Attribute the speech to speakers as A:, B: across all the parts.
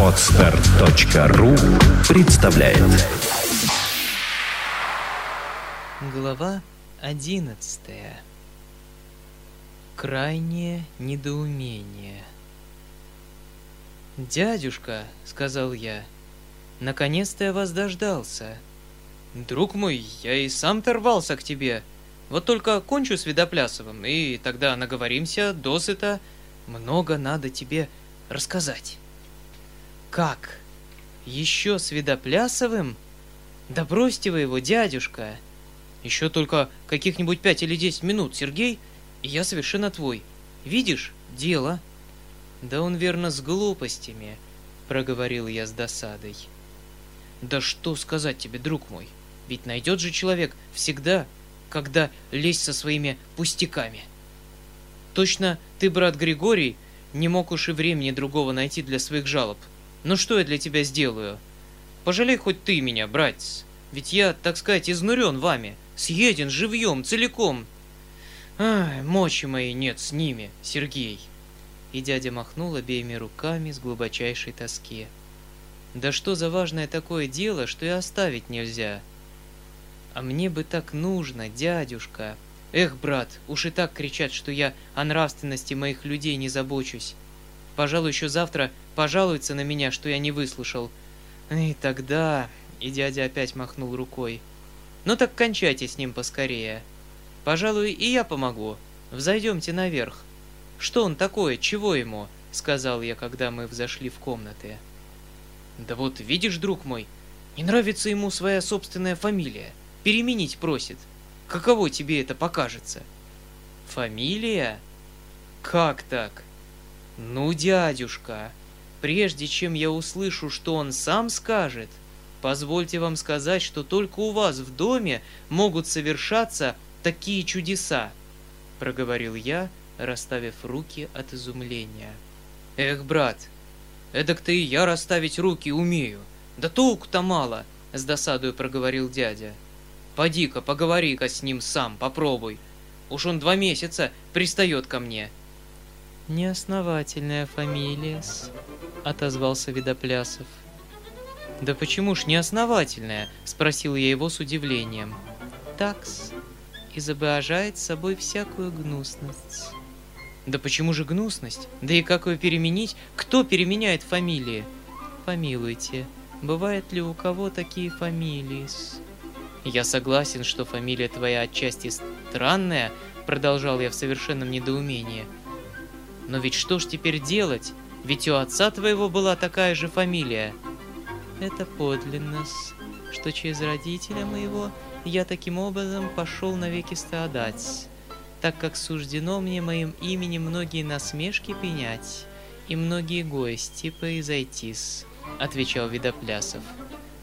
A: Отстар.ру представляет
B: Глава одиннадцатая Крайнее недоумение «Дядюшка», — сказал я, — «наконец-то я вас дождался. Друг мой, я и сам торвался к тебе. Вот только кончу с Видоплясовым, и тогда наговоримся досыта. Много надо тебе рассказать». «Как? Еще с Видоплясовым? Да бросьте вы его, дядюшка!» «Еще только каких-нибудь пять или десять минут, Сергей, и я совершенно твой. Видишь, дело». «Да он верно с глупостями», — проговорил я с досадой. «Да что сказать тебе, друг мой? Ведь найдет же человек всегда, когда лезть со своими пустяками. Точно ты, брат Григорий, не мог уж и времени другого найти для своих жалоб. Ну что я для тебя сделаю? Пожалей хоть ты меня, братец, ведь я, так сказать, изнурен вами, съеден живьем, целиком. Ай, мочи моей нет с ними, Сергей». И дядя махнул обеими руками с глубочайшей тоски. «Да что за важное такое дело, что и оставить нельзя?» «А мне бы так нужно, дядюшка!» «Эх, брат, уж и так кричат, что я о нравственности моих людей не забочусь. Пожалуй, еще завтра пожалуются на меня, что я не выслушал. И тогда...» И дядя опять махнул рукой. «Ну так кончайте с ним поскорее. Пожалуй, и я помогу. Взойдемте наверх. «Что он такое? Чего ему?» — сказал я, когда мы взошли в комнаты. «Да вот видишь, друг мой, не нравится ему своя собственная фамилия. Переменить просит. Каково тебе это покажется?» «Фамилия? Как так?» «Ну, дядюшка, прежде чем я услышу, что он сам скажет, позвольте вам сказать, что только у вас в доме могут совершаться такие чудеса», — проговорил я, — расставив руки от изумления. «Эх, брат, эдак-то и я расставить руки умею. Да толку-то мало!» — с досадою проговорил дядя. «Поди-ка, поговори-ка с ним сам, попробуй. Уж он два месяца пристает ко мне». «Неосновательная фамилия отозвался Видоплясов. «Да почему ж неосновательная?» — спросил я его с удивлением. «Такс изображает собой всякую гнусность». Да почему же гнусность? Да и как ее переменить? Кто переменяет фамилии? Помилуйте, бывает ли у кого такие фамилии? Я согласен, что фамилия твоя отчасти странная, продолжал я в совершенном недоумении. Но ведь что ж теперь делать? Ведь у отца твоего была такая же фамилия. Это подлинность, что через родителя моего я таким образом пошел навеки страдать так как суждено мне моим именем многие насмешки принять и многие гости произойтись, — отвечал Видоплясов.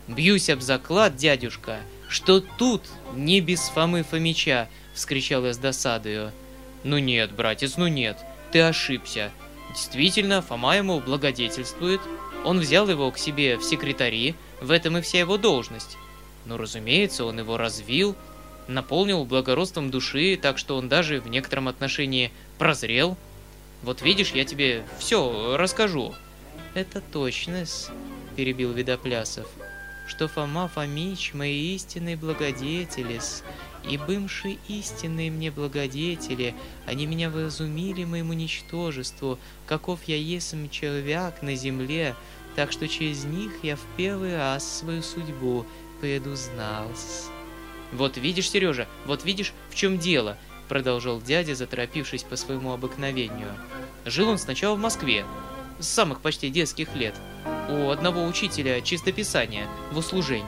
B: «Бьюсь об заклад, дядюшка, что тут не без Фомы Фомича!» — вскричал я с досадою. «Ну нет, братец, ну нет, ты ошибся. Действительно, Фома ему благодетельствует. Он взял его к себе в секретари, в этом и вся его должность. Но, разумеется, он его развил, наполнил благородством души, так что он даже в некотором отношении прозрел. Вот видишь, я тебе все расскажу. Это точность, перебил Видоплясов, что Фома Фомич мои истинные благодетели, и бывшие истинные мне благодетели, они меня возумили моему ничтожеству, каков я есмь человек на земле, так что через них я в первый раз свою судьбу предузнался. «Вот видишь, Сережа, вот видишь, в чем дело», — продолжал дядя, заторопившись по своему обыкновению. Жил он сначала в Москве, с самых почти детских лет, у одного учителя чистописания в услужении.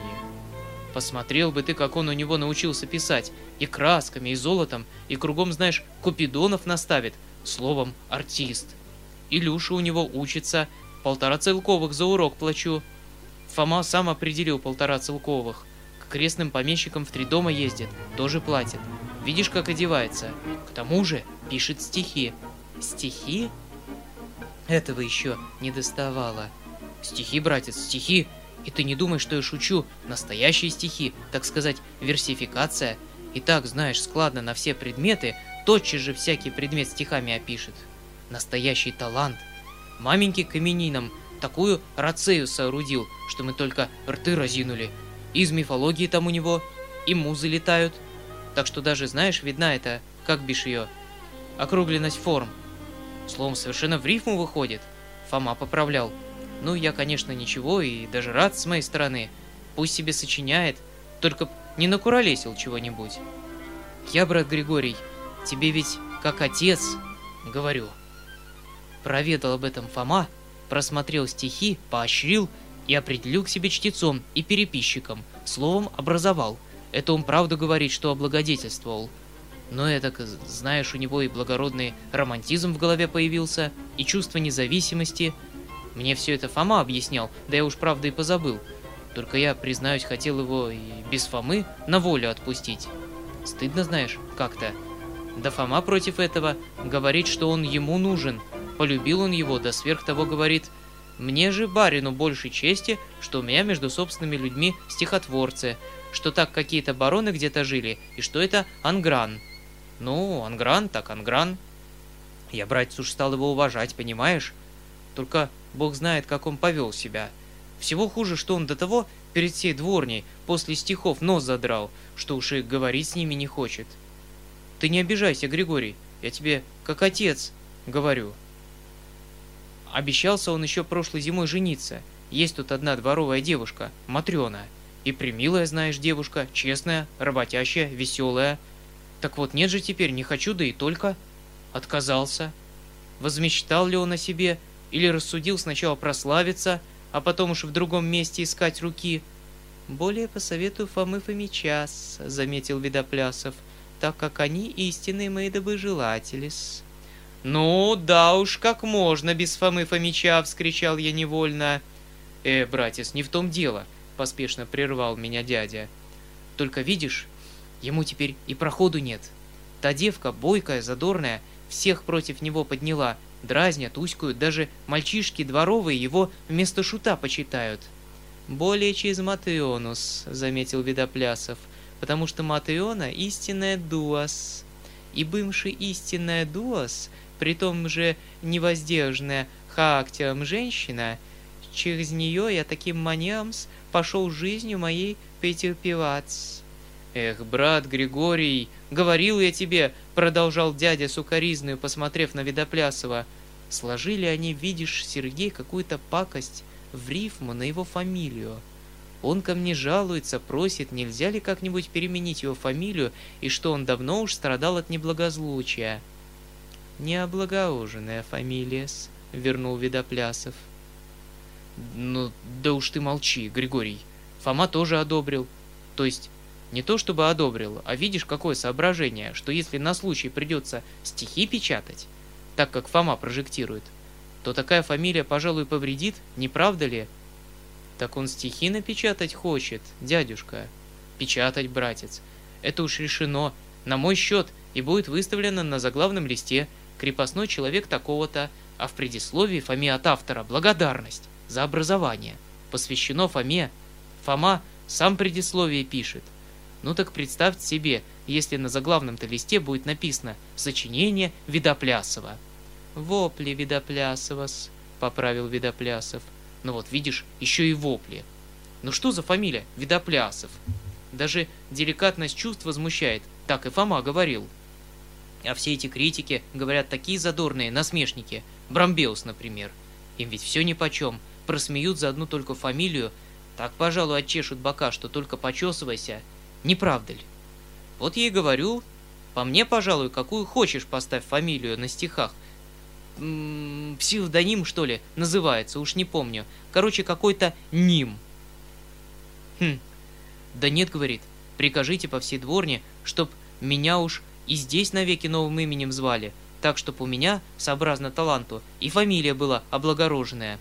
B: Посмотрел бы ты, как он у него научился писать, и красками, и золотом, и кругом, знаешь, купидонов наставит, словом, артист. Илюша у него учится, полтора целковых за урок плачу. Фома сам определил полтора целковых — к крестным помещикам в три дома ездит, тоже платит. Видишь, как одевается. К тому же пишет стихи. Стихи? Этого еще не доставало. Стихи, братец, стихи. И ты не думай, что я шучу. Настоящие стихи, так сказать, версификация. И так, знаешь, складно на все предметы, тотчас же всякий предмет стихами опишет. Настоящий талант. Маменьке каменином такую рацею соорудил, что мы только рты разинули. Из мифологии там у него и музы летают. Так что даже, знаешь, видна это, как бишь ее, округленность форм. Словом, совершенно в рифму выходит. Фома поправлял. Ну, я, конечно, ничего и даже рад с моей стороны. Пусть себе сочиняет, только не накуролесил чего-нибудь. Я, брат Григорий, тебе ведь как отец, говорю. Проведал об этом Фома, просмотрел стихи, поощрил и определил к себе чтецом и переписчиком, словом образовал. Это он правду говорит, что облагодетельствовал. Но это, знаешь, у него и благородный романтизм в голове появился, и чувство независимости. Мне все это Фома объяснял, да я уж правда и позабыл. Только я, признаюсь, хотел его и без Фомы на волю отпустить. Стыдно, знаешь, как-то. Да Фома против этого говорит, что он ему нужен. Полюбил он его, да сверх того говорит, «Мне же, барину, больше чести, что у меня между собственными людьми стихотворцы, что так какие-то бароны где-то жили, и что это ангран». Ну, ангран так ангран. Я, братец, уж стал его уважать, понимаешь? Только бог знает, как он повел себя. Всего хуже, что он до того перед всей дворней после стихов нос задрал, что уж и говорить с ними не хочет. Ты не обижайся, Григорий, я тебе как отец говорю. Обещался он еще прошлой зимой жениться. Есть тут одна дворовая девушка, Матрена. И примилая, знаешь, девушка, честная, работящая, веселая. Так вот, нет же теперь, не хочу, да и только. Отказался. Возмечтал ли он о себе, или рассудил сначала прославиться, а потом уж в другом месте искать руки? Более по совету Фомы Фомича, заметил Видоплясов, так как они истинные мои добыжелатели-с. «Ну, да уж, как можно без Фомы Фомича!» — вскричал я невольно. «Э, братец, не в том дело!» — поспешно прервал меня дядя. «Только видишь, ему теперь и проходу нет. Та девка, бойкая, задорная, всех против него подняла, дразнят, уськают, даже мальчишки дворовые его вместо шута почитают». «Более через Матеонус», — заметил Видоплясов, «потому что Матеона — истинная дуас». И бывший истинная дуас — при том же невоздержанная характером женщина, через нее я таким манером пошел жизнью моей претерпеваться. «Эх, брат Григорий, говорил я тебе», — продолжал дядя сукоризную, посмотрев на Видоплясова. «Сложили они, видишь, Сергей, какую-то пакость в рифму на его фамилию. Он ко мне жалуется, просит, нельзя ли как-нибудь переменить его фамилию, и что он давно уж страдал от неблагозвучия». «Необлагоуженная фамилия-с», — вернул Видоплясов. «Ну, да уж ты молчи, Григорий. Фома тоже одобрил. То есть, не то чтобы одобрил, а видишь, какое соображение, что если на случай придется стихи печатать, так как Фома прожектирует, то такая фамилия, пожалуй, повредит, не правда ли? Так он стихи напечатать хочет, дядюшка. Печатать, братец. Это уж решено, на мой счет, и будет выставлено на заглавном листе – крепостной человек такого-то, а в предисловии Фоме от автора благодарность за образование. Посвящено Фоме. Фома сам предисловие пишет. Ну так представьте себе, если на заглавном-то листе будет написано «Сочинение Видоплясова». «Вопли Видоплясова-с», поправил Видоплясов. Ну вот, видишь, еще и вопли. Ну что за фамилия Видоплясов? Даже деликатность чувств возмущает, так и Фома говорил. А все эти критики, говорят, такие задорные, насмешники. Брамбеус, например. Им ведь все нипочем. Просмеют за одну только фамилию. Так, пожалуй, отчешут бока, что только почесывайся. Не правда ли? Вот я и говорю. По мне, пожалуй, какую хочешь поставь фамилию на стихах. Псевдоним, что ли, называется, уж не помню. Короче, какой-то ним. Хм. Да нет, говорит, прикажите по всей дворне, чтоб меня уж и здесь навеки новым именем звали, так чтоб у меня, сообразно таланту, и фамилия была облагороженная.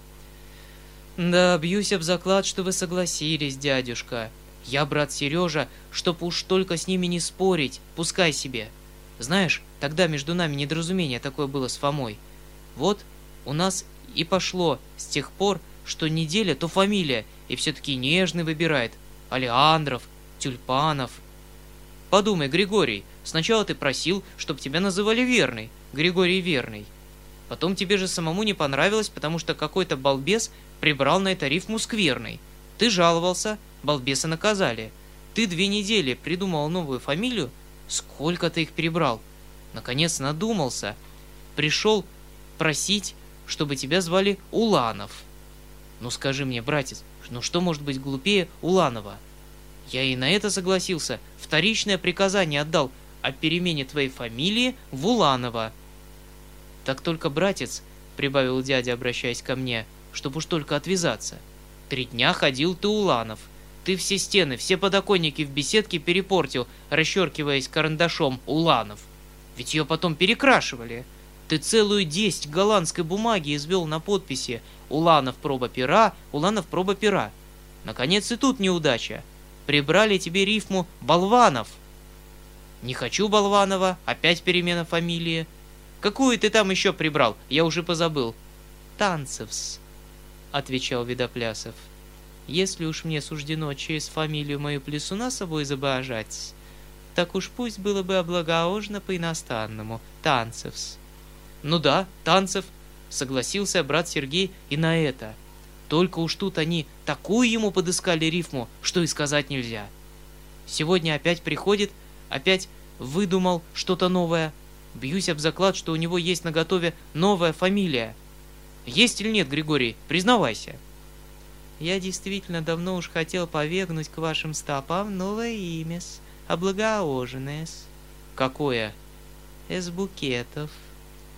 B: Да, бьюсь об заклад, что вы согласились, дядюшка. Я, брат Сережа, чтоб уж только с ними не спорить, пускай себе. Знаешь, тогда между нами недоразумение такое было с Фомой. Вот у нас и пошло с тех пор, что неделя, то фамилия, и все-таки нежный выбирает. Алеандров, Тюльпанов. Подумай, Григорий, Сначала ты просил, чтобы тебя называли Верный, Григорий Верный. Потом тебе же самому не понравилось, потому что какой-то балбес прибрал на это рифму скверной. Ты жаловался, балбеса наказали. Ты две недели придумал новую фамилию, сколько ты их перебрал? Наконец надумался. Пришел просить, чтобы тебя звали Уланов. Ну скажи мне, братец, ну что может быть глупее Уланова? Я и на это согласился. Вторичное приказание отдал о перемене твоей фамилии в Уланова. Так только, братец, прибавил дядя, обращаясь ко мне, чтобы уж только отвязаться. Три дня ходил ты Уланов. Ты все стены, все подоконники в беседке перепортил, расчеркиваясь карандашом Уланов. Ведь ее потом перекрашивали. Ты целую десять голландской бумаги извел на подписи «Уланов проба пера, Уланов проба пера». Наконец и тут неудача. Прибрали тебе рифму «Болванов». Не хочу Болванова, опять перемена фамилии. Какую ты там еще прибрал? Я уже позабыл. Танцевс, отвечал Видоплясов. Если уж мне суждено через фамилию мою Плесуна собой изображать, так уж пусть было бы облагоожно по-иностранному. Танцевс. Ну да, танцев, согласился брат Сергей и на это. Только уж тут они такую ему подыскали рифму, что и сказать нельзя. Сегодня опять приходит, опять выдумал что-то новое. Бьюсь об заклад, что у него есть на готове новая фамилия. Есть или нет, Григорий? Признавайся. Я действительно давно уж хотел повергнуть к вашим стопам новое имя, облагооженное. Какое? Из букетов.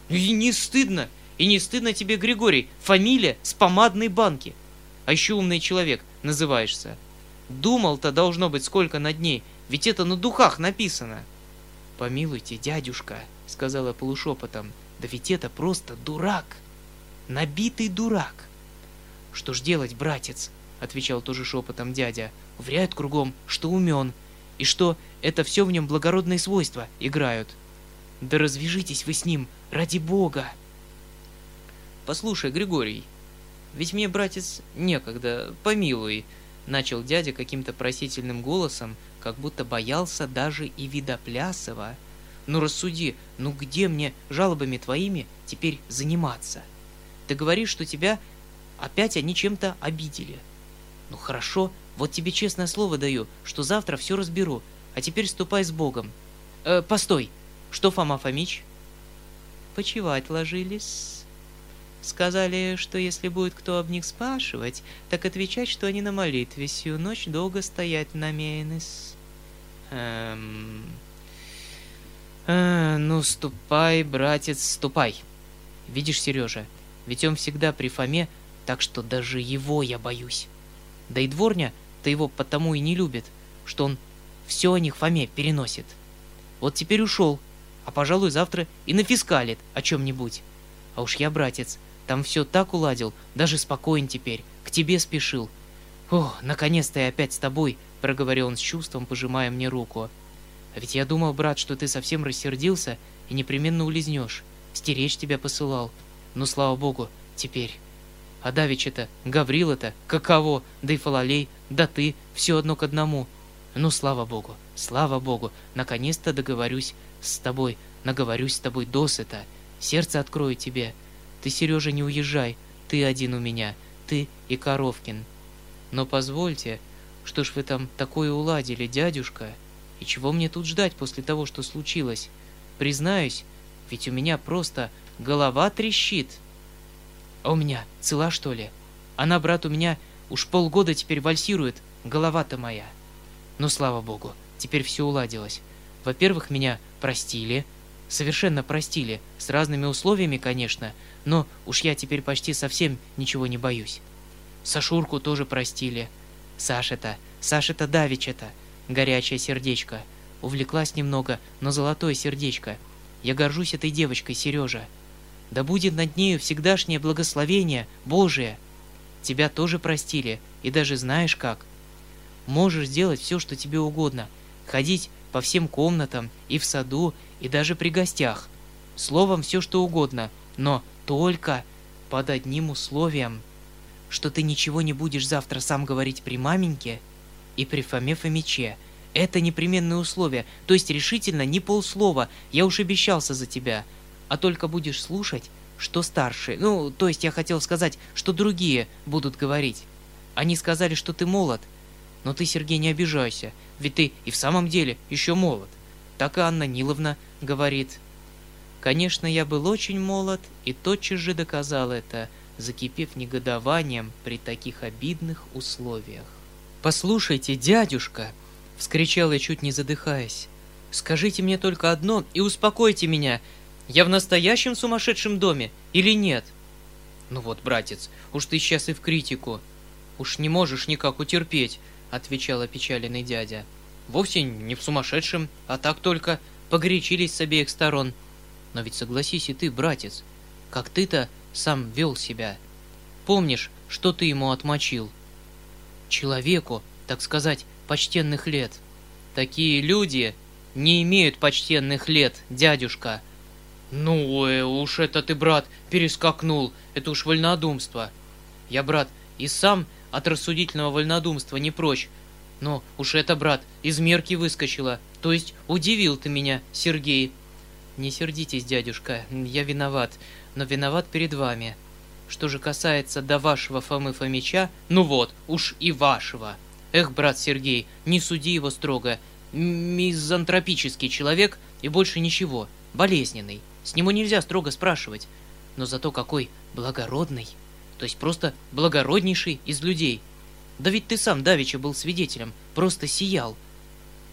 B: И не стыдно, и не стыдно тебе, Григорий, фамилия с помадной банки. А еще умный человек называешься. Думал-то должно быть сколько над ней, ведь это на духах написано. Помилуйте, дядюшка, сказала полушепотом, да ведь это просто дурак. Набитый дурак. Что ж делать, братец? Отвечал тоже шепотом дядя. Уверяют кругом, что умен, и что это все в нем благородные свойства играют. Да развяжитесь вы с ним, ради бога. Послушай, Григорий, ведь мне, братец, некогда, помилуй, начал дядя каким-то просительным голосом, как будто боялся даже и Видоплясова. Ну рассуди, ну где мне жалобами твоими теперь заниматься? Ты говоришь, что тебя опять они чем-то обидели. Ну хорошо, вот тебе честное слово даю, что завтра все разберу, а теперь ступай с Богом. Э, постой, что Фома Фомич? Почевать ложились. Сказали, что если будет кто об них спрашивать, так отвечать, что они на молитве сию ночь долго стоять намерены. Эм... Э, ну, ступай, братец, ступай. Видишь, Сережа, ведь он всегда при Фоме, так что даже его я боюсь. Да и дворня-то его потому и не любит, что он все о них Фоме переносит. Вот теперь ушел, а, пожалуй, завтра и нафискалит о чем-нибудь. А уж я, братец, там все так уладил, даже спокоен теперь, к тебе спешил. О, наконец-то я опять с тобой, проговорил он с чувством, пожимая мне руку. А ведь я думал, брат, что ты совсем рассердился и непременно улизнешь. Стеречь тебя посылал. Но, слава богу, теперь. А Давич-то, Гаврила-то, каково, да и Фалалей, да ты, все одно к одному. Ну, слава богу, слава богу, наконец-то договорюсь с тобой, наговорюсь с тобой досыта, сердце открою тебе, ты, Сережа, не уезжай, ты один у меня, ты и Коровкин. Но позвольте, что ж вы там такое уладили, дядюшка? И чего мне тут ждать после того, что случилось? Признаюсь, ведь у меня просто голова трещит. А у меня цела, что ли? Она, брат, у меня уж полгода теперь вальсирует, голова-то моя. Но, слава богу, теперь все уладилось. Во-первых, меня простили, совершенно простили, с разными условиями, конечно, но уж я теперь почти совсем ничего не боюсь. Сашурку тоже простили. Саша-то, Саша-то Давича-то, горячее сердечко. Увлеклась немного, но золотое сердечко. Я горжусь этой девочкой, Сережа. Да будет над нею всегдашнее благословение Божие. Тебя тоже простили, и даже знаешь как. Можешь сделать все, что тебе угодно. Ходить по всем комнатам, и в саду, и даже при гостях. Словом, все, что угодно, но только под одним условием, что ты ничего не будешь завтра сам говорить при маменьке и при Фоме Фомиче. Это непременное условие, то есть решительно не полслова, я уж обещался за тебя, а только будешь слушать, что старшие, ну, то есть я хотел сказать, что другие будут говорить. Они сказали, что ты молод. Но ты, Сергей, не обижайся, ведь ты и в самом деле еще молод. Так и Анна Ниловна говорит. Конечно, я был очень молод и тотчас же доказал это, закипев негодованием при таких обидных условиях. «Послушайте, дядюшка!» — вскричал я, чуть не задыхаясь. «Скажите мне только одно и успокойте меня. Я в настоящем сумасшедшем доме или нет?» «Ну вот, братец, уж ты сейчас и в критику. Уж не можешь никак утерпеть», — отвечал опечаленный дядя. «Вовсе не в сумасшедшем, а так только погорячились с обеих сторон. Но ведь согласись и ты, братец, как ты-то сам вел себя. Помнишь, что ты ему отмочил? Человеку, так сказать, почтенных лет. Такие люди не имеют почтенных лет, дядюшка. Ну, э, уж это ты, брат, перескакнул, это уж вольнодумство. Я, брат, и сам от рассудительного вольнодумства не прочь. Но уж это, брат, из мерки выскочило. То есть удивил ты меня, Сергей. Не сердитесь, дядюшка, я виноват, но виноват перед вами. Что же касается до вашего Фомы Фомича, ну вот, уж и вашего. Эх, брат Сергей, не суди его строго. Мизантропический человек и больше ничего. Болезненный. С него нельзя строго спрашивать. Но зато какой благородный. То есть просто благороднейший из людей. Да ведь ты сам давеча был свидетелем, просто сиял.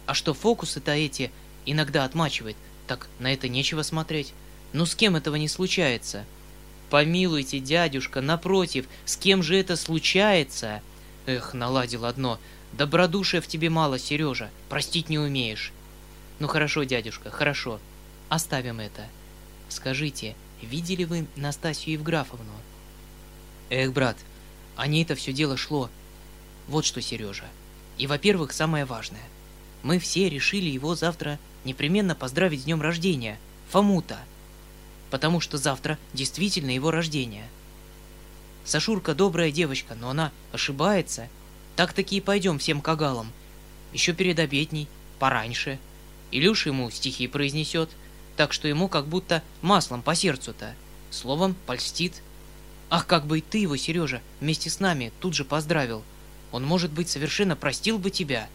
B: А что фокусы-то эти иногда отмачивает, так на это нечего смотреть. Ну с кем этого не случается? Помилуйте, дядюшка, напротив, с кем же это случается? Эх, наладил одно. Добродушия в тебе мало, Сережа, простить не умеешь. Ну хорошо, дядюшка, хорошо. Оставим это. Скажите, видели вы Настасью Евграфовну? Эх, брат, о ней-то все дело шло. Вот что, Сережа. И, во-первых, самое важное. Мы все решили его завтра непременно поздравить с днем рождения. Фомута. Потому что завтра действительно его рождение. Сашурка добрая девочка, но она ошибается. Так-таки и пойдем всем кагалам. Еще перед обедней, пораньше. Илюша ему стихи произнесет, так что ему как будто маслом по сердцу-то. Словом, польстит. Ах, как бы и ты его, Сережа, вместе с нами тут же поздравил. Он, может быть, совершенно простил бы тебя.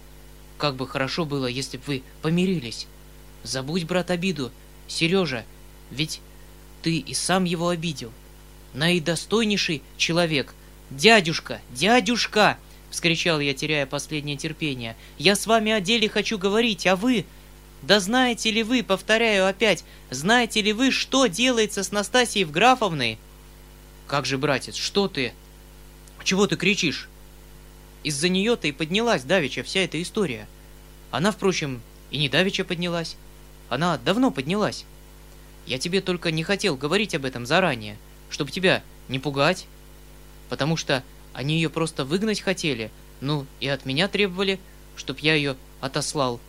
B: Как бы хорошо было, если бы вы помирились. Забудь, брат, обиду. Сережа, ведь ты и сам его обидел. Наидостойнейший человек. Дядюшка, дядюшка! Вскричал я, теряя последнее терпение. Я с вами о деле хочу говорить, а вы... Да знаете ли вы, повторяю опять, знаете ли вы, что делается с Настасией Евграфовной? Как же, братец, что ты? Чего ты кричишь? Из-за нее-то и поднялась давеча вся эта история. Она, впрочем, и не давеча поднялась. Она давно поднялась. Я тебе только не хотел говорить об этом заранее, чтобы тебя не пугать, потому что они ее просто выгнать хотели, ну и от меня требовали, чтоб я ее отослал.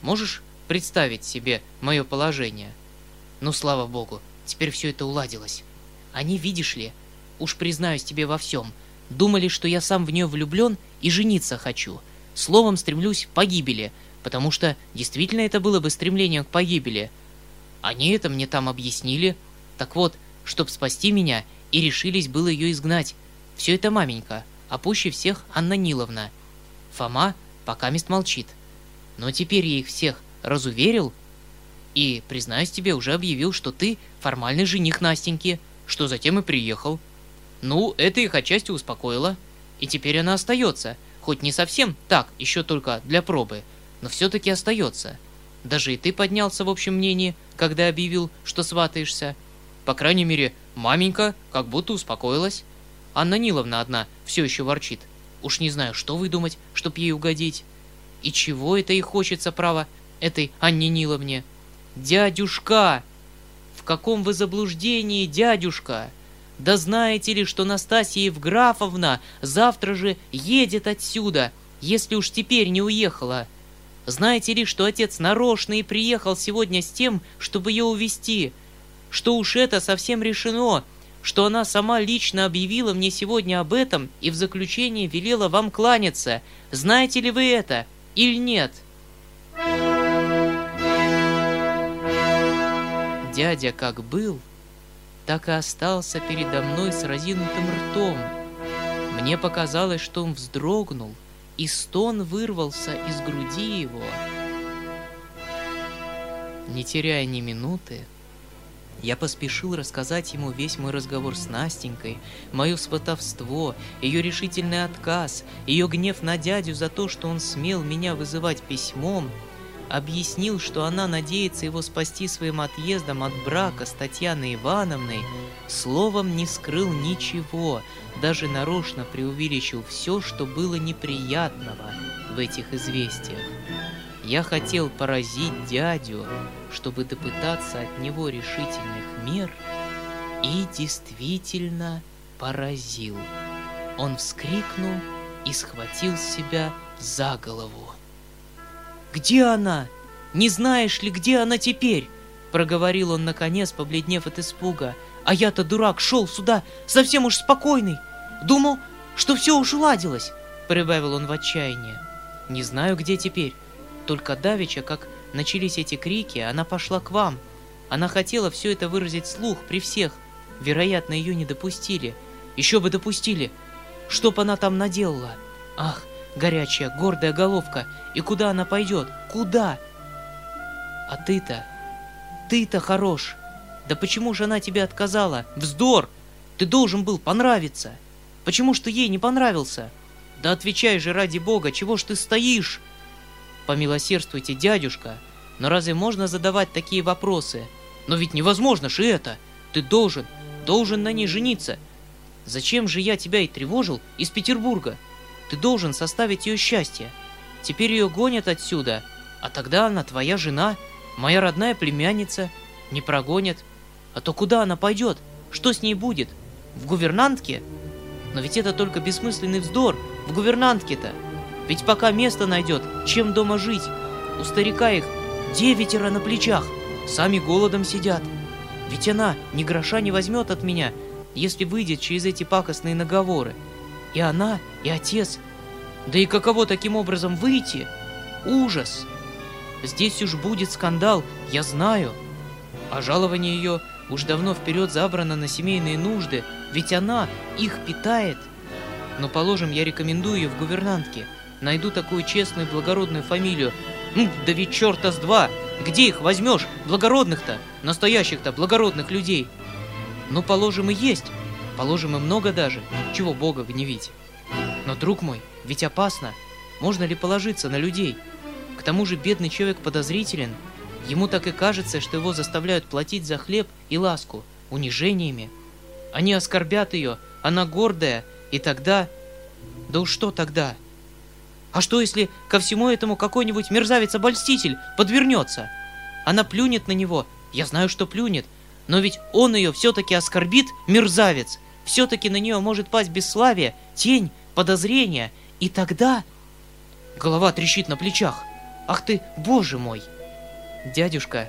B: Можешь представить себе мое положение? Ну, слава богу, теперь все это уладилось. Они, видишь ли, уж признаюсь тебе во всем, думали, что я сам в нее влюблен и жениться хочу. Словом, стремлюсь к погибели, потому что действительно это было бы стремление к погибели. Они это мне там объяснили. Так вот, чтоб спасти меня, и решились было ее изгнать. Все это маменька, а пуще всех Анна Ниловна. Фома пока мест молчит. Но теперь я их всех разуверил и, признаюсь тебе, уже объявил, что ты формальный жених Настеньки, что затем и приехал. Ну, это их отчасти успокоило. И теперь она остается, хоть не совсем так, еще только для пробы, но все-таки остается. Даже и ты поднялся в общем мнении, когда объявил, что сватаешься. По крайней мере, маменька как будто успокоилась. Анна Ниловна одна все еще ворчит. Уж не знаю, что выдумать, чтоб ей угодить. И чего это и хочется, право, этой Анне Ниловне? Дядюшка! В каком вы заблуждении, дядюшка? Да знаете ли, что Настасья Евграфовна завтра же едет отсюда, если уж теперь не уехала? Знаете ли, что отец нарочно и приехал сегодня с тем, чтобы ее увести? Что уж это совсем решено, что она сама лично объявила мне сегодня об этом и в заключение велела вам кланяться. Знаете ли вы это или нет?» Дядя как был, так и остался передо мной с разинутым ртом. Мне показалось, что он вздрогнул, и стон вырвался из груди его. Не теряя ни минуты, я поспешил рассказать ему весь мой разговор с Настенькой, мое сватовство, ее решительный отказ, ее гнев на дядю за то, что он смел меня вызывать письмом, объяснил, что она надеется его спасти своим отъездом от брака с Татьяной Ивановной, словом не скрыл ничего, даже нарочно преувеличил все, что было неприятного в этих известиях. Я хотел поразить дядю, чтобы допытаться от него решительных мер, и действительно поразил. Он вскрикнул и схватил себя за голову. «Где она? Не знаешь ли, где она теперь?» Проговорил он наконец, побледнев от испуга. «А я-то, дурак, шел сюда, совсем уж спокойный. Думал, что все уж уладилось», — прибавил он в отчаянии. «Не знаю, где теперь. Только давеча, как начались эти крики, она пошла к вам. Она хотела все это выразить слух при всех. Вероятно, ее не допустили. Еще бы допустили. Что б она там наделала? Ах, горячая, гордая головка. И куда она пойдет? Куда? А ты-то, ты-то хорош. Да почему же она тебе отказала? Вздор! Ты должен был понравиться. Почему ж ты ей не понравился? Да отвечай же ради бога, чего ж ты стоишь? Помилосердствуйте, дядюшка, но разве можно задавать такие вопросы? Но ведь невозможно же это. Ты должен, должен на ней жениться. Зачем же я тебя и тревожил из Петербурга? Ты должен составить ее счастье. Теперь ее гонят отсюда, а тогда она твоя жена, моя родная племянница. Не прогонят. А то куда она пойдет? Что с ней будет? В гувернантке? Но ведь это только бессмысленный вздор. В гувернантке-то. Ведь пока место найдет, чем дома жить. У старика их девятеро на плечах. Сами голодом сидят. Ведь она ни гроша не возьмет от меня, если выйдет через эти пакостные наговоры. И она, и отец. Да и каково таким образом выйти? Ужас! Здесь уж будет скандал, я знаю. А жалование ее уж давно вперед забрано на семейные нужды, ведь она их питает. Но, положим, я рекомендую ее в гувернантке. Найду такую честную благородную фамилию. Ну, да ведь черта с два! Где их возьмешь? Благородных-то, настоящих-то благородных людей. Ну, положим, и есть. Положим, и много даже. Чего Бога гневить? Но, друг мой, ведь опасно. Можно ли положиться на людей? К тому же бедный человек подозрителен. Ему так и кажется, что его заставляют платить за хлеб и ласку, унижениями. Они оскорбят ее, она гордая, и тогда... Да уж что тогда? А что, если ко всему этому какой-нибудь мерзавец-обольститель подвернется? Она плюнет на него, я знаю, что плюнет, но ведь он ее все-таки оскорбит, мерзавец. Все-таки на нее может пасть бесславие, тень, подозрение, и тогда... Голова трещит на плечах. Ах ты, боже мой! Дядюшка,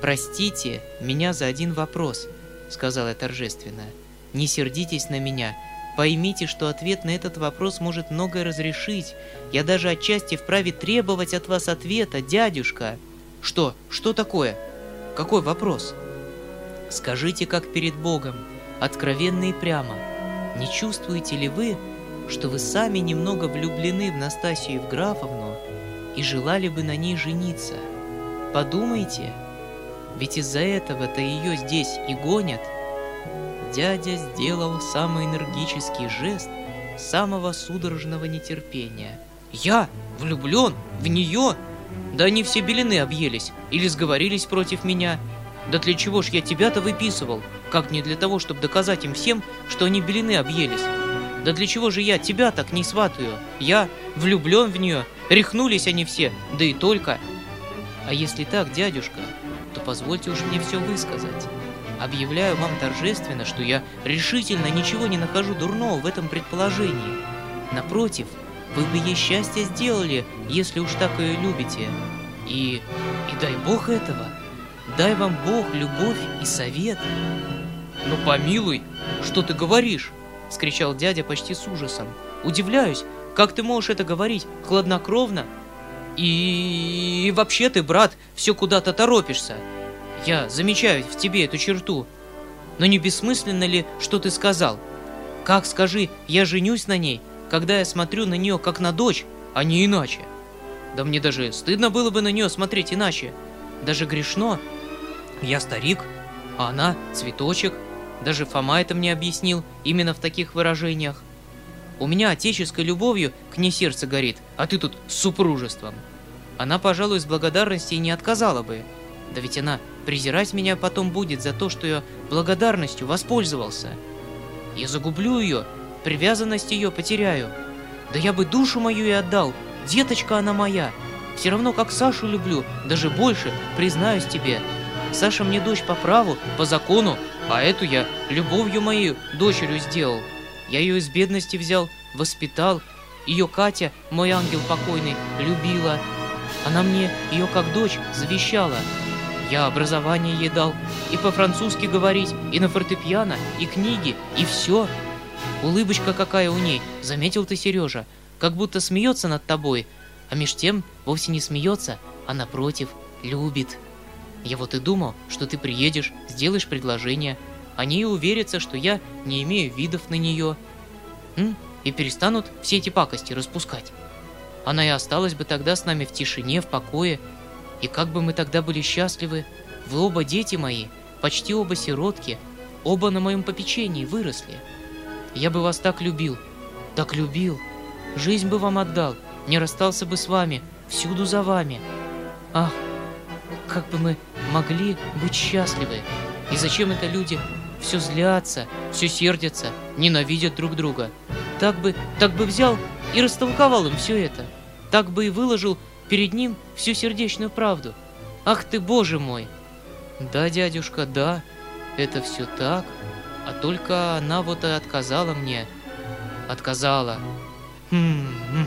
B: простите меня за один вопрос, сказала я торжественно. Не сердитесь на меня, Поймите, что ответ на этот вопрос может многое разрешить. Я даже отчасти вправе требовать от вас ответа, дядюшка. Что? Что такое? Какой вопрос? Скажите, как перед Богом, откровенно и прямо. Не чувствуете ли вы, что вы сами немного влюблены в Настасью Евграфовну и желали бы на ней жениться? Подумайте, ведь из-за этого-то ее здесь и гонят – дядя сделал самый энергический жест самого судорожного нетерпения. «Я? Влюблен? В нее? Да они все белины объелись или сговорились против меня. Да для чего ж я тебя-то выписывал? Как не для того, чтобы доказать им всем, что они белины объелись? Да для чего же я тебя так не сватаю? Я влюблен в нее, рехнулись они все, да и только. А если так, дядюшка, то позвольте уж мне все высказать. Объявляю вам торжественно, что я решительно ничего не нахожу дурного в этом предположении. Напротив, вы бы ей счастье сделали, если уж так ее любите. И... и дай Бог этого. Дай вам Бог любовь и совет. Ну помилуй, что ты говоришь? Скричал дядя почти с ужасом. Удивляюсь, как ты можешь это говорить хладнокровно? И, и вообще ты, брат, все куда-то торопишься. Я замечаю в тебе эту черту. Но не бессмысленно ли, что ты сказал? Как, скажи, я женюсь на ней, когда я смотрю на нее как на дочь, а не иначе? Да мне даже стыдно было бы на нее смотреть иначе. Даже грешно. Я старик, а она цветочек. Даже Фома это мне объяснил именно в таких выражениях. У меня отеческой любовью к ней сердце горит, а ты тут с супружеством. Она, пожалуй, с благодарности и не отказала бы. Да ведь она презирать меня потом будет за то, что я благодарностью воспользовался. Я загублю ее, привязанность ее потеряю. Да я бы душу мою и отдал, деточка она моя. Все равно как Сашу люблю, даже больше, признаюсь тебе. Саша мне дочь по праву, по закону, а эту я любовью моей дочерью сделал. Я ее из бедности взял, воспитал. Ее Катя, мой ангел покойный, любила. Она мне ее как дочь завещала. Я образование ей дал, и по-французски говорить, и на фортепиано, и книги, и все. Улыбочка какая у ней, заметил ты, Сережа, как будто смеется над тобой, а меж тем вовсе не смеется, а напротив, любит. Я вот и думал, что ты приедешь, сделаешь предложение, они и уверятся, что я не имею видов на нее, М? и перестанут все эти пакости распускать. Она и осталась бы тогда с нами в тишине, в покое, и как бы мы тогда были счастливы, вы оба дети мои, почти оба сиротки, оба на моем попечении выросли. Я бы вас так любил, так любил, жизнь бы вам отдал, не расстался бы с вами, всюду за вами. Ах, как бы мы могли быть счастливы. И зачем это люди все злятся, все сердятся, ненавидят друг друга? Так бы, так бы взял и растолковал им все это. Так бы и выложил перед ним всю сердечную правду. Ах ты, боже мой! Да, дядюшка, да, это все так, а только она вот и отказала мне. Отказала. Хм, хм.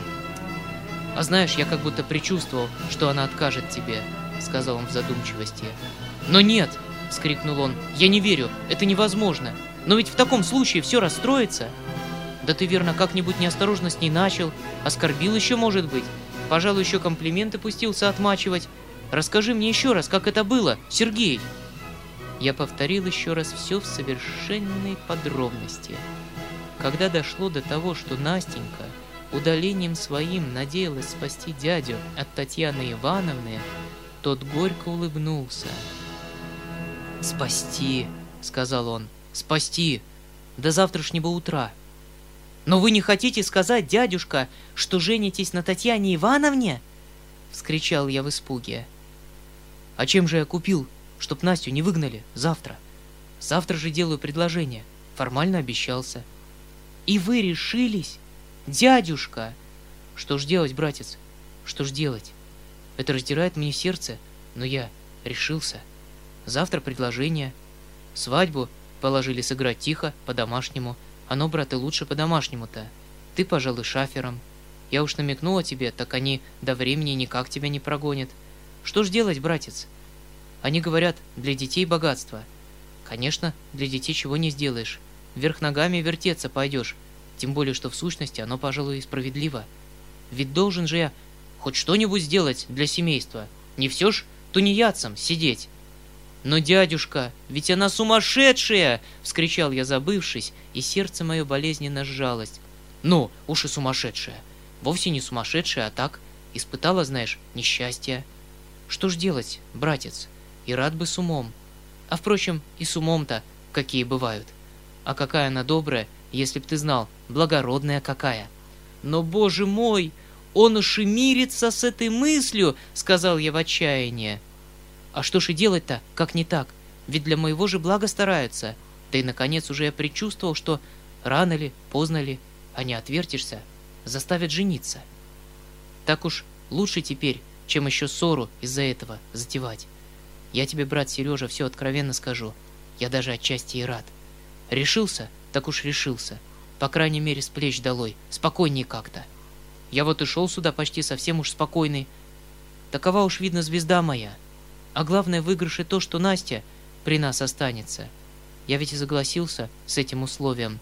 B: А знаешь, я как будто предчувствовал, что она откажет тебе, сказал он в задумчивости. Но нет, вскрикнул он, я не верю, это невозможно. Но ведь в таком случае все расстроится. Да ты верно как-нибудь неосторожно с ней начал, оскорбил еще, может быть. Пожалуй, еще комплименты пустился отмачивать. Расскажи мне еще раз, как это было, Сергей. Я повторил еще раз все в совершенной подробности. Когда дошло до того, что Настенька удалением своим надеялась спасти дядю от Татьяны Ивановны, тот горько улыбнулся. «Спасти», — сказал он, — «спасти до завтрашнего утра». «Но вы не хотите сказать, дядюшка, что женитесь на Татьяне Ивановне?» — вскричал я в испуге. «А чем же я купил, чтоб Настю не выгнали завтра? Завтра же делаю предложение. Формально обещался». «И вы решились? Дядюшка!» «Что ж делать, братец? Что ж делать? Это раздирает мне сердце, но я решился. Завтра предложение. Свадьбу положили сыграть тихо, по-домашнему — оно, брат, и лучше по-домашнему-то. Ты, пожалуй, шафером. Я уж намекнула тебе, так они до времени никак тебя не прогонят. Что ж делать, братец? Они говорят, для детей богатство. Конечно, для детей чего не сделаешь. Вверх ногами вертеться пойдешь. Тем более, что в сущности оно, пожалуй, и справедливо. Ведь должен же я хоть что-нибудь сделать для семейства. Не все ж тунеядцам сидеть. «Но, дядюшка, ведь она сумасшедшая!» — вскричал я, забывшись, и сердце мое болезненно сжалось. «Ну, уж и сумасшедшая! Вовсе не сумасшедшая, а так, испытала, знаешь, несчастье. Что ж делать, братец? И рад бы с умом. А, впрочем, и с умом-то какие бывают. А какая она добрая, если б ты знал, благородная какая!» «Но, боже мой, он уж и мирится с этой мыслью!» — сказал я в отчаянии. А что ж и делать-то, как не так? Ведь для моего же блага стараются. Да и, наконец, уже я предчувствовал, что рано ли, поздно ли, а не отвертишься, заставят жениться. Так уж лучше теперь, чем еще ссору из-за этого затевать. Я тебе, брат Сережа, все откровенно скажу. Я даже отчасти и рад. Решился, так уж решился. По крайней мере, с плеч долой, спокойнее как-то. Я вот и шел сюда почти совсем уж спокойный. Такова уж, видно, звезда моя — а главное в выигрыше то, что Настя при нас останется. Я ведь и согласился с этим условием.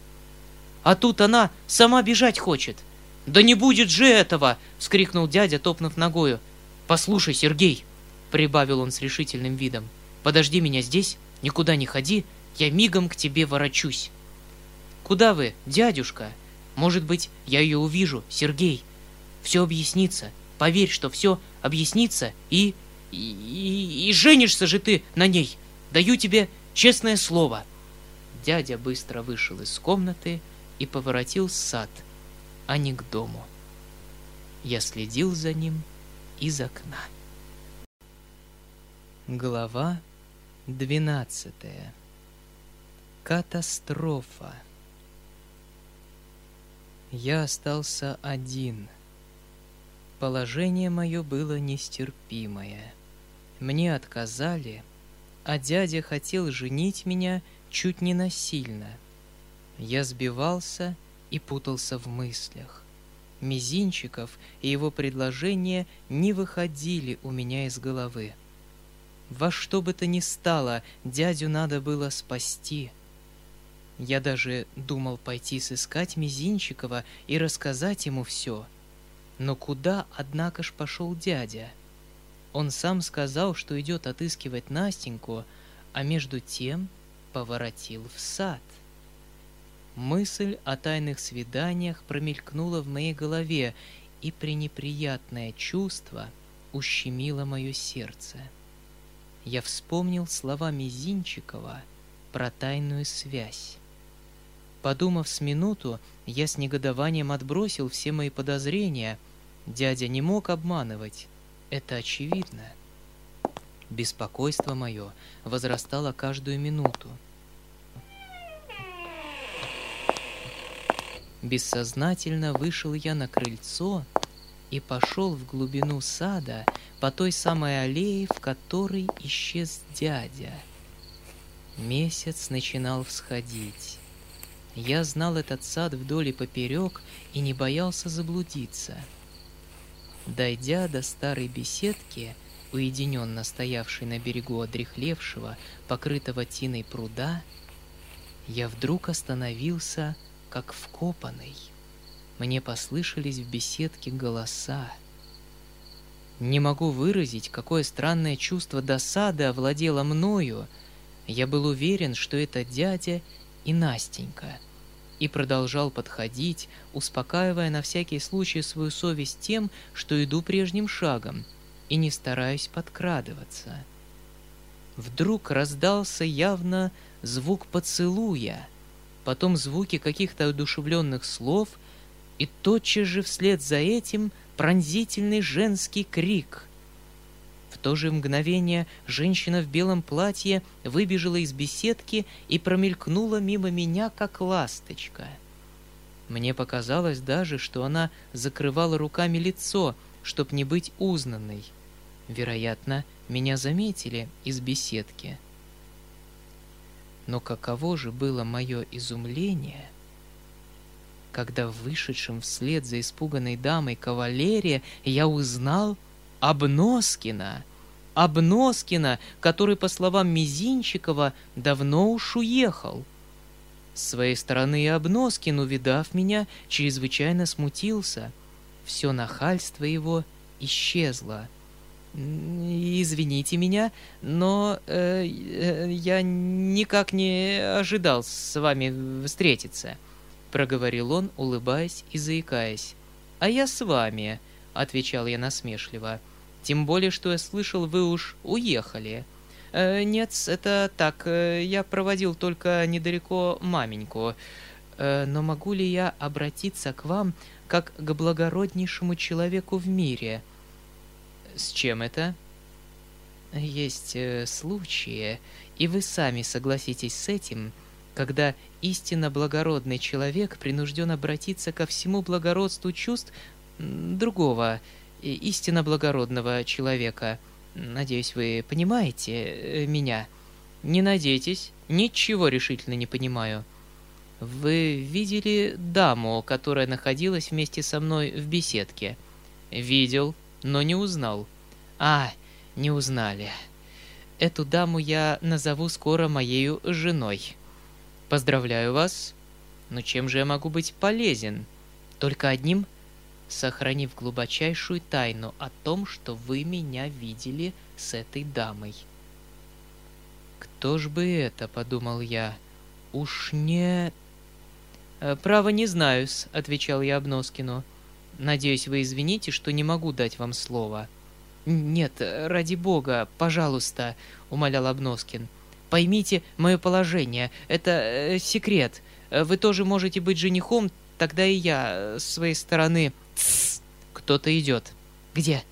B: А тут она сама бежать хочет. «Да не будет же этого!» — вскрикнул дядя, топнув ногою. «Послушай, Сергей!» — прибавил он с решительным видом. «Подожди меня здесь, никуда не ходи, я мигом к тебе ворочусь. Куда вы, дядюшка? Может быть, я ее увижу, Сергей. Все объяснится. Поверь, что все объяснится, и... И, и, женишься же ты на ней. Даю тебе честное слово. Дядя быстро вышел из комнаты и поворотил сад, а не к дому. Я следил за ним из окна. Глава двенадцатая. Катастрофа. Я остался один. Положение мое было нестерпимое. Мне отказали, а дядя хотел женить меня чуть не насильно. Я сбивался и путался в мыслях. Мизинчиков и его предложения не выходили у меня из головы. Во что бы то ни стало, дядю надо было спасти. Я даже думал пойти сыскать Мизинчикова и рассказать ему все. Но куда, однако ж, пошел дядя? Он сам сказал, что идет отыскивать Настеньку, а между тем поворотил в сад. Мысль о тайных свиданиях промелькнула в моей голове, и пренеприятное чувство ущемило мое сердце. Я вспомнил слова Мизинчикова про тайную связь. Подумав с минуту, я с негодованием отбросил все мои подозрения. Дядя не мог обманывать. Это очевидно. Беспокойство мое возрастало каждую минуту. Бессознательно вышел я на крыльцо и пошел в глубину сада по той самой аллее, в которой исчез дядя. Месяц начинал всходить. Я знал этот сад вдоль и поперек и не боялся заблудиться. Дойдя до старой беседки, уединенно стоявшей на берегу одрехлевшего, покрытого тиной пруда, я вдруг остановился как вкопанный. Мне послышались в беседке голоса. Не могу выразить, какое странное чувство досады овладело мною. Я был уверен, что это дядя и Настенька, и продолжал подходить, успокаивая на всякий случай свою совесть тем, что иду прежним шагом и не стараюсь подкрадываться. Вдруг раздался явно звук поцелуя — потом звуки каких-то одушевленных слов, и тотчас же вслед за этим пронзительный женский крик. В то же мгновение женщина в белом платье выбежала из беседки и промелькнула мимо меня, как ласточка. Мне показалось даже, что она закрывала руками лицо, чтоб не быть узнанной. Вероятно, меня заметили из беседки — но каково же было мое изумление, когда в вышедшем вслед за испуганной дамой кавалерия я узнал Обноскина, Обноскина, который, по словам Мизинчикова, давно уж уехал. С своей стороны и Обноскин, увидав меня, чрезвычайно смутился. Все нахальство его исчезло — Извините меня, но э, э, я никак не ожидал с вами встретиться, проговорил он, улыбаясь и заикаясь. А я с вами, отвечал я насмешливо. Тем более, что я слышал, вы уж уехали. Э, нет, это так, э, я проводил только недалеко маменьку. Э, но могу ли я обратиться к вам как к благороднейшему человеку в мире? — с чем это? Есть э, случаи, и вы сами согласитесь с этим, когда истинно благородный человек принужден обратиться ко всему благородству чувств другого, истинно благородного человека. Надеюсь, вы понимаете э, меня. Не надейтесь, ничего решительно не понимаю. Вы видели даму, которая находилась вместе со мной в беседке? Видел, но не узнал. А, не узнали. Эту даму я назову скоро моею женой. Поздравляю вас. Но чем же я могу быть полезен? Только одним, сохранив глубочайшую тайну о том, что вы меня видели с этой дамой. Кто ж бы это, подумал я. Уж не... «Э, «Право не знаю-с», — отвечал я Обноскину. «Надеюсь, вы извините, что не могу дать вам слово». «Нет, ради бога, пожалуйста», — умолял Обноскин. «Поймите мое положение. Это э, секрет. Вы тоже можете быть женихом, тогда и я э, с своей стороны...» «Тссс! Кто-то идет». «Где?»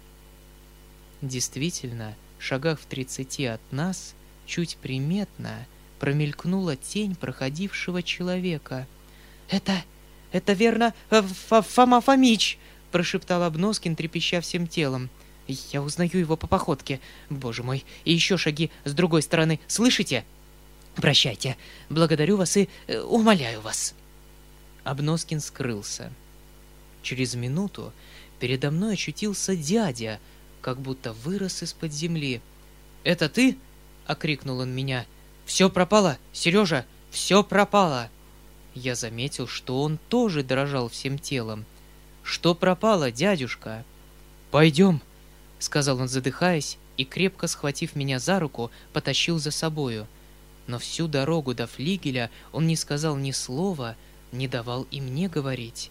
B: Действительно, шагах в тридцати от нас, чуть приметно, промелькнула тень проходившего человека. «Это... это верно э, Ф Фома Фомич!» — прошептал Обноскин, трепеща всем телом. «Я узнаю его по походке. Боже мой, и еще шаги с другой стороны. Слышите?» «Прощайте. Благодарю вас и э, умоляю вас». Обноскин скрылся. Через минуту передо мной очутился дядя, как будто вырос из-под земли. «Это ты?» — окрикнул он меня. «Все пропало, Сережа, все пропало!» Я заметил, что он тоже дрожал всем телом. «Что пропало, дядюшка?» «Пойдем», — сказал он, задыхаясь, и, крепко схватив меня за руку, потащил за собою. Но всю дорогу до флигеля он не сказал ни слова, не давал и мне говорить.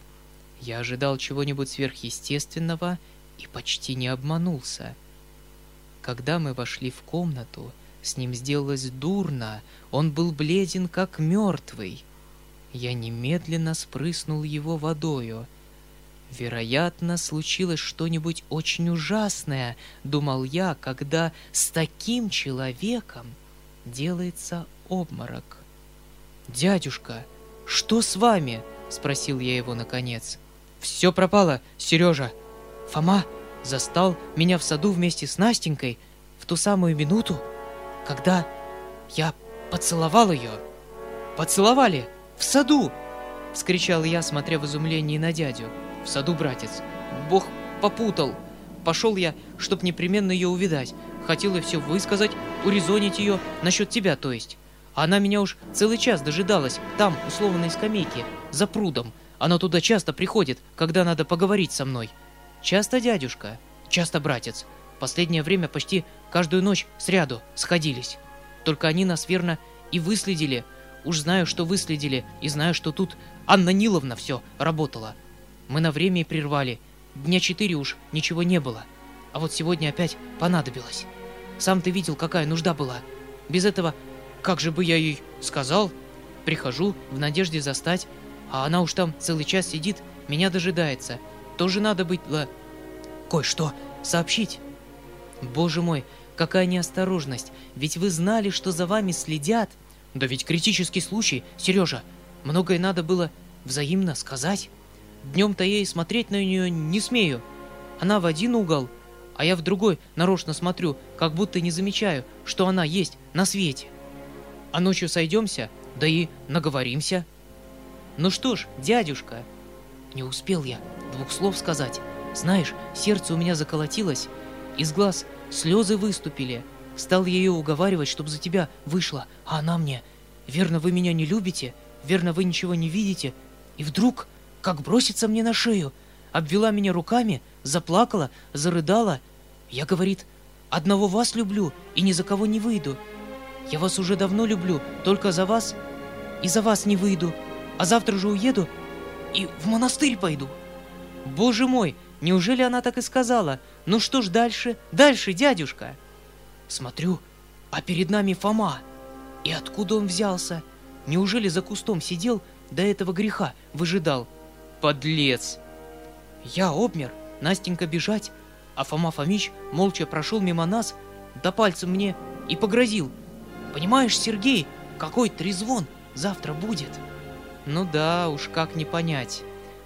B: Я ожидал чего-нибудь сверхъестественного и почти не обманулся. Когда мы вошли в комнату, с ним сделалось дурно, он был бледен, как мертвый. Я немедленно спрыснул его водою. Вероятно, случилось что-нибудь очень ужасное, думал я, когда с таким человеком делается обморок. «Дядюшка, что с вами?» — спросил я его наконец. «Все пропало, Сережа. Фома застал меня в саду вместе с Настенькой в ту самую минуту, когда я поцеловал ее. Поцеловали в саду!» — вскричал я, смотря в изумлении на дядю. «В саду, братец. Бог попутал. Пошел я, чтоб непременно ее увидать. Хотел я все высказать, урезонить ее, насчет тебя, то есть. А она меня уж целый час дожидалась, там, условной скамейке, за прудом. Она туда часто приходит, когда надо поговорить со мной. Часто, дядюшка? Часто, братец. Последнее время почти каждую ночь сряду сходились. Только они нас верно и выследили. Уж знаю, что выследили, и знаю, что тут Анна Ниловна все работала. Мы на время и прервали. Дня четыре уж ничего не было. А вот сегодня опять понадобилось. Сам ты видел, какая нужда была. Без этого, как же бы я ей сказал? Прихожу в надежде застать, а она уж там целый час сидит, меня дожидается. Тоже надо было кое-что сообщить. Боже мой, какая неосторожность, ведь вы знали, что за вами следят. Да ведь критический случай, Сережа, многое надо было взаимно сказать. Днем-то я и смотреть на нее не смею. Она в один угол, а я в другой нарочно смотрю, как будто не замечаю, что она есть на свете. А ночью сойдемся, да и наговоримся. Ну что ж, дядюшка, не успел я двух слов сказать. Знаешь, сердце у меня заколотилось, из глаз слезы выступили. Стал я ее уговаривать, чтобы за тебя вышла, а она мне, верно, вы меня не любите, верно, вы ничего не видите. И вдруг, как бросится мне на шею, обвела меня руками, заплакала, зарыдала. Я, говорит, одного вас люблю и ни за кого не выйду. Я вас уже давно люблю, только за вас и за вас не выйду. А завтра же уеду и в монастырь пойду. Боже мой, неужели она так и сказала? Ну что ж дальше? Дальше, дядюшка. Смотрю, а перед нами Фома. И откуда он взялся? Неужели за кустом сидел, до этого греха выжидал? Подлец! Я обмер, Настенька бежать, а Фома Фомич молча прошел мимо нас, да пальцем мне и погрозил. Понимаешь, Сергей, какой трезвон завтра будет? Ну да, уж как не понять.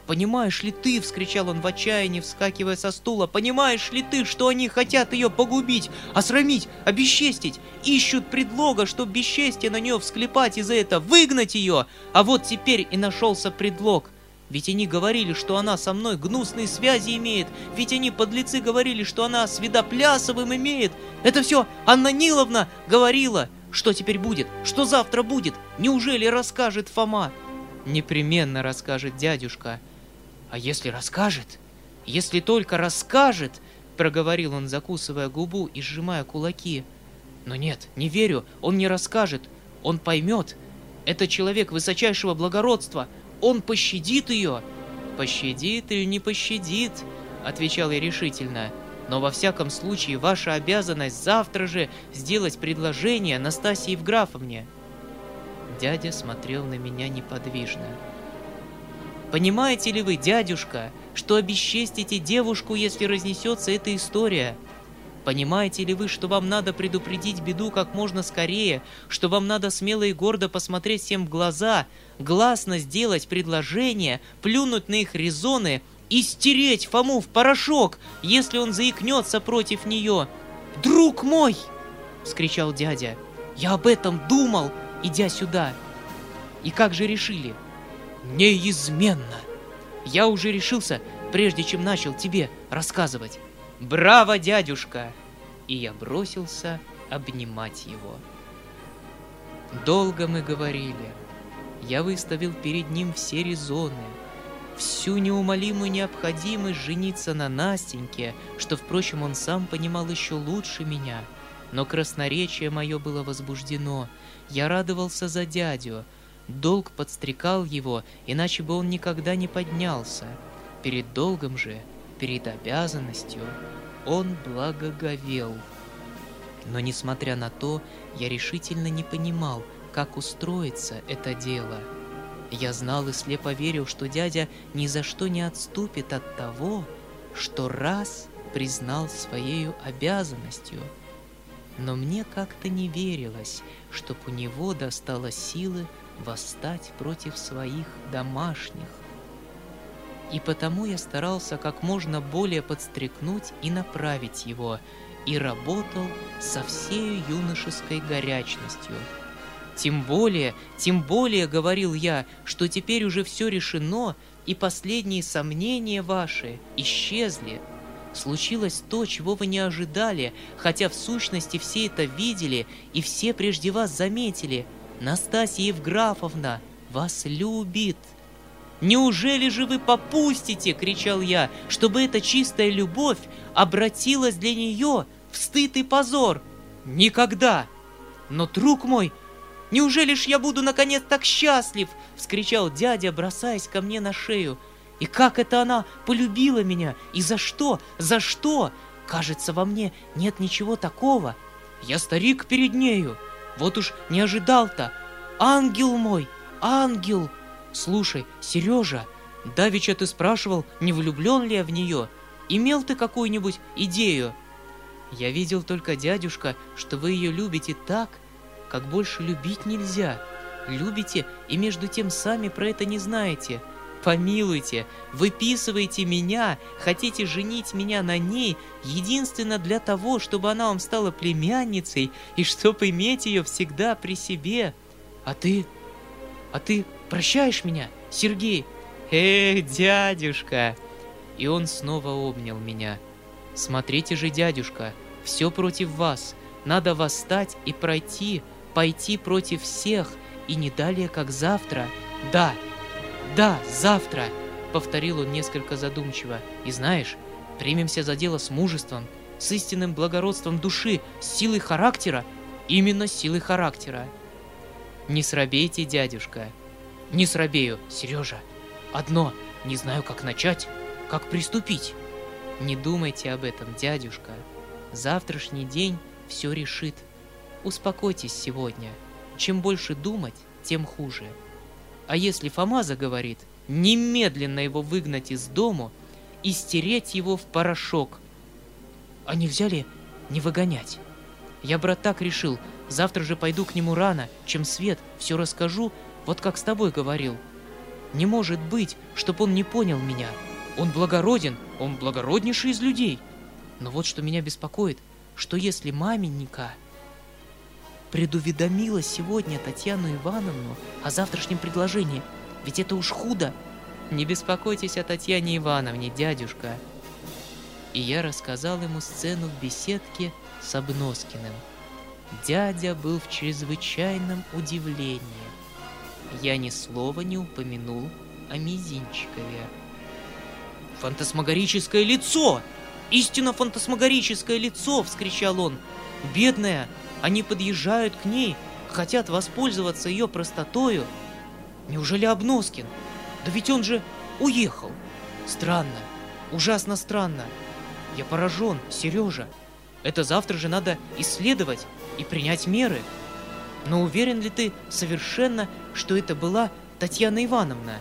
B: «Понимаешь ли ты?» — вскричал он в отчаянии, вскакивая со стула. «Понимаешь ли ты, что они хотят ее погубить, осрамить, обесчестить? Ищут предлога, чтоб бесчестие на нее всклепать и за это выгнать ее! А вот теперь и нашелся предлог!» Ведь они говорили, что она со мной гнусные связи имеет. Ведь они, подлецы, говорили, что она с Видоплясовым имеет. Это все Анна Ниловна говорила. Что теперь будет? Что завтра будет? Неужели расскажет Фома? Непременно расскажет дядюшка. А если расскажет? Если только расскажет, проговорил он, закусывая губу и сжимая кулаки. Но нет, не верю, он не расскажет, он поймет. Это человек высочайшего благородства, он пощадит ее. Пощадит или не пощадит, отвечал я решительно. Но во всяком случае ваша обязанность завтра же сделать предложение Настасии Евграфовне. Дядя смотрел на меня неподвижно. Понимаете ли вы, дядюшка, что обесчестите девушку, если разнесется эта история? Понимаете ли вы, что вам надо предупредить беду как можно скорее, что вам надо смело и гордо посмотреть всем в глаза, гласно сделать предложение, плюнуть на их резоны и стереть Фому в порошок, если он заикнется против нее? «Друг мой!» — вскричал дядя. «Я об этом думал, идя сюда. И как же решили?» «Неизменно!» Я уже решился, прежде чем начал тебе рассказывать. «Браво, дядюшка!» И я бросился обнимать его. Долго мы говорили. Я выставил перед ним все резоны, всю неумолимую необходимость жениться на Настеньке, что, впрочем, он сам понимал еще лучше меня. Но красноречие мое было возбуждено. Я радовался за дядю. Долг подстрекал его, иначе бы он никогда не поднялся. Перед долгом же, перед обязанностью, он благоговел. Но, несмотря на то, я решительно не понимал, как устроится это дело. Я знал и слепо верил, что дядя ни за что не отступит от того, что раз признал своей обязанностью. Но мне как-то не верилось, чтоб у него достало силы восстать против своих домашних. И потому я старался как можно более подстрекнуть и направить его, и работал со всей юношеской горячностью. Тем более, тем более, говорил я, что теперь уже все решено, и последние сомнения ваши исчезли. Случилось то, чего вы не ожидали, хотя в сущности все это видели, и все прежде вас заметили. Настасья Евграфовна вас любит. «Неужели же вы попустите, — кричал я, — чтобы эта чистая любовь обратилась для нее в стыд и позор? Никогда! Но, друг мой, неужели ж я буду наконец так счастлив? — вскричал дядя, бросаясь ко мне на шею. И как это она полюбила меня? И за что? За что? Кажется, во мне нет ничего такого. Я старик перед нею. Вот уж не ожидал-то. Ангел мой, ангел! Слушай, Сережа, давеча ты спрашивал, не влюблен ли я в нее. Имел ты какую-нибудь идею? Я видел только, дядюшка, что вы ее любите так, как больше любить нельзя. Любите и между тем сами про это не знаете. Помилуйте, выписывайте меня, хотите женить меня на ней единственно для того, чтобы она вам стала племянницей и чтобы иметь ее всегда при себе. А ты... А ты прощаешь меня, Сергей? Эх, дядюшка!» И он снова обнял меня. «Смотрите же, дядюшка, все против вас. Надо восстать и пройти, пойти против всех, и не далее, как завтра. Да, да, завтра!» Повторил он несколько задумчиво. «И знаешь, примемся за дело с мужеством, с истинным благородством души, с силой характера, именно с силой характера. Не срабейте, дядюшка, не срабею, Сережа. Одно, не знаю, как начать, как приступить. Не думайте об этом, дядюшка. Завтрашний день все решит. Успокойтесь сегодня. Чем больше думать, тем хуже. А если Фома заговорит, немедленно его выгнать из дому и стереть его в порошок. А нельзя ли не выгонять? Я, брат, так решил. Завтра же пойду к нему рано, чем свет, все расскажу вот как с тобой говорил. Не может быть, чтоб он не понял меня. Он благороден, он благороднейший из людей. Но вот что меня беспокоит, что если маменника предуведомила сегодня Татьяну Ивановну о завтрашнем предложении, ведь это уж худо. Не беспокойтесь о Татьяне Ивановне, дядюшка. И я рассказал ему сцену в беседке с Обноскиным. Дядя был в чрезвычайном удивлении я ни слова не упомянул о Мизинчикове. «Фантасмагорическое лицо! Истинно фантасмагорическое лицо!» — вскричал он. «Бедная, Они подъезжают к ней, хотят воспользоваться ее простотою. Неужели Обноскин? Да ведь он же уехал. Странно, ужасно странно. Я поражен, Сережа. Это завтра же надо исследовать и принять меры. Но уверен ли ты совершенно, что это была Татьяна Ивановна?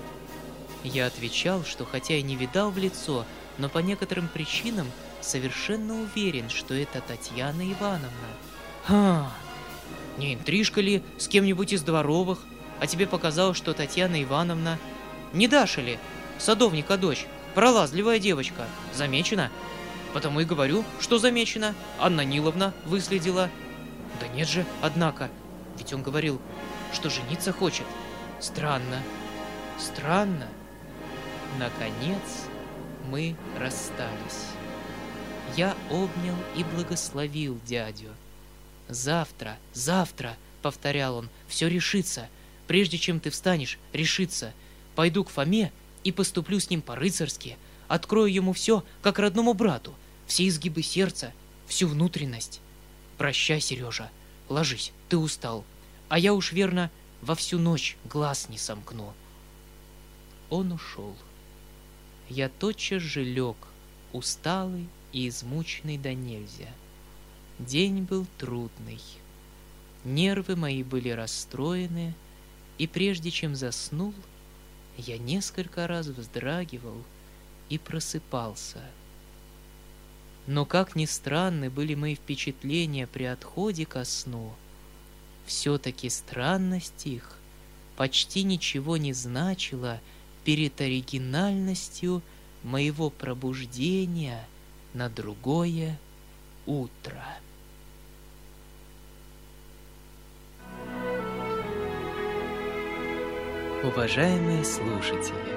B: Я отвечал, что хотя и не видал в лицо, но по некоторым причинам совершенно уверен, что это Татьяна Ивановна. Ха, не интрижка ли с кем-нибудь из дворовых, а тебе показалось, что Татьяна Ивановна... Не Даша ли? Садовника дочь, пролазливая девочка, замечена? Потому и говорю, что замечена. Анна Ниловна выследила. Да нет же, однако, ведь он говорил, что жениться хочет. Странно, странно. Наконец мы расстались. Я обнял и благословил дядю. «Завтра, завтра», — повторял он, — «все решится. Прежде чем ты встанешь, решится. Пойду к Фоме и поступлю с ним по-рыцарски. Открою ему все, как родному брату, все изгибы сердца, всю внутренность. Прощай, Сережа, ложись, ты устал. А я уж верно во всю ночь глаз не сомкну. Он ушел. Я тотчас же лег, усталый и измученный до нельзя. День был трудный. Нервы мои были расстроены, и прежде чем заснул, я несколько раз вздрагивал и просыпался. Но как ни странны были мои впечатления при отходе ко сну, все-таки странность их почти ничего не значила перед оригинальностью моего пробуждения на другое утро. Уважаемые слушатели,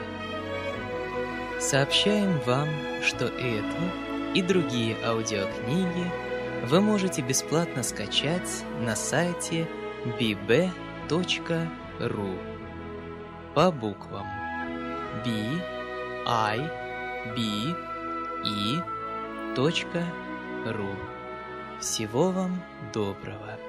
B: сообщаем вам, что эту и другие аудиокниги вы можете бесплатно скачать на сайте bb.ru по буквам b i b e ру. Всего вам доброго.